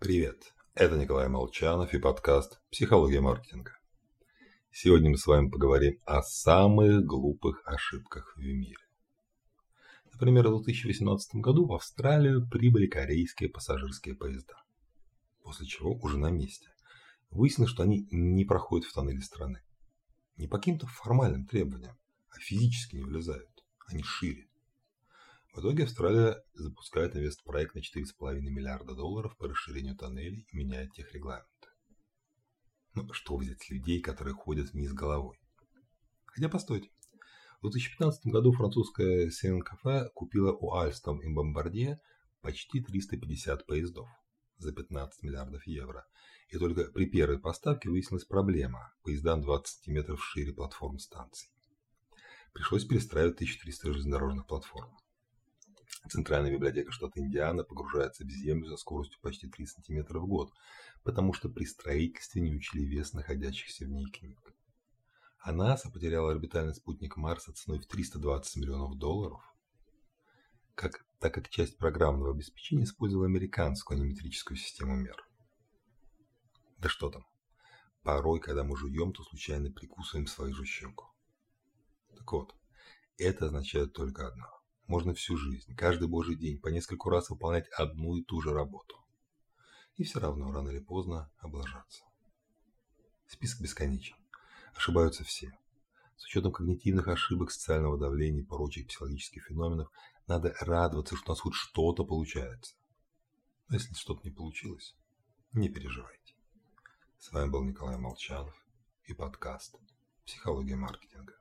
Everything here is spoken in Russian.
Привет, это Николай Молчанов и подкаст «Психология маркетинга». Сегодня мы с вами поговорим о самых глупых ошибках в мире. Например, в 2018 году в Австралию прибыли корейские пассажирские поезда. После чего уже на месте выяснилось, что они не проходят в тоннеле страны. Не по каким-то формальным требованиям, а физически не влезают. Они шире. В итоге Австралия запускает инвестпроект на 4,5 миллиарда долларов по расширению тоннелей и меняет техрегламенты. Ну, что взять с людей, которые ходят вниз головой? Хотя, постойте. В 2015 году французская Сен-Кафе купила у Alstom и Бомбардье почти 350 поездов за 15 миллиардов евро. И только при первой поставке выяснилась проблема – поезда 20 метров шире платформ станций. Пришлось перестраивать 1300 железнодорожных платформ. Центральная библиотека штата Индиана погружается в землю со скоростью почти 3 см в год, потому что при строительстве не учли вес находящихся в ней книг. А НАСА потеряла орбитальный спутник Марса ценой в 320 миллионов долларов, как, так как часть программного обеспечения использовала американскую аниметрическую систему мер. Да что там. Порой, когда мы жуем, то случайно прикусываем свою же щеку. Так вот, это означает только одно – можно всю жизнь, каждый божий день, по нескольку раз выполнять одну и ту же работу. И все равно, рано или поздно, облажаться. Список бесконечен. Ошибаются все. С учетом когнитивных ошибок, социального давления и прочих психологических феноменов, надо радоваться, что у нас хоть что-то получается. Но если что-то не получилось, не переживайте. С вами был Николай Молчанов и подкаст «Психология маркетинга».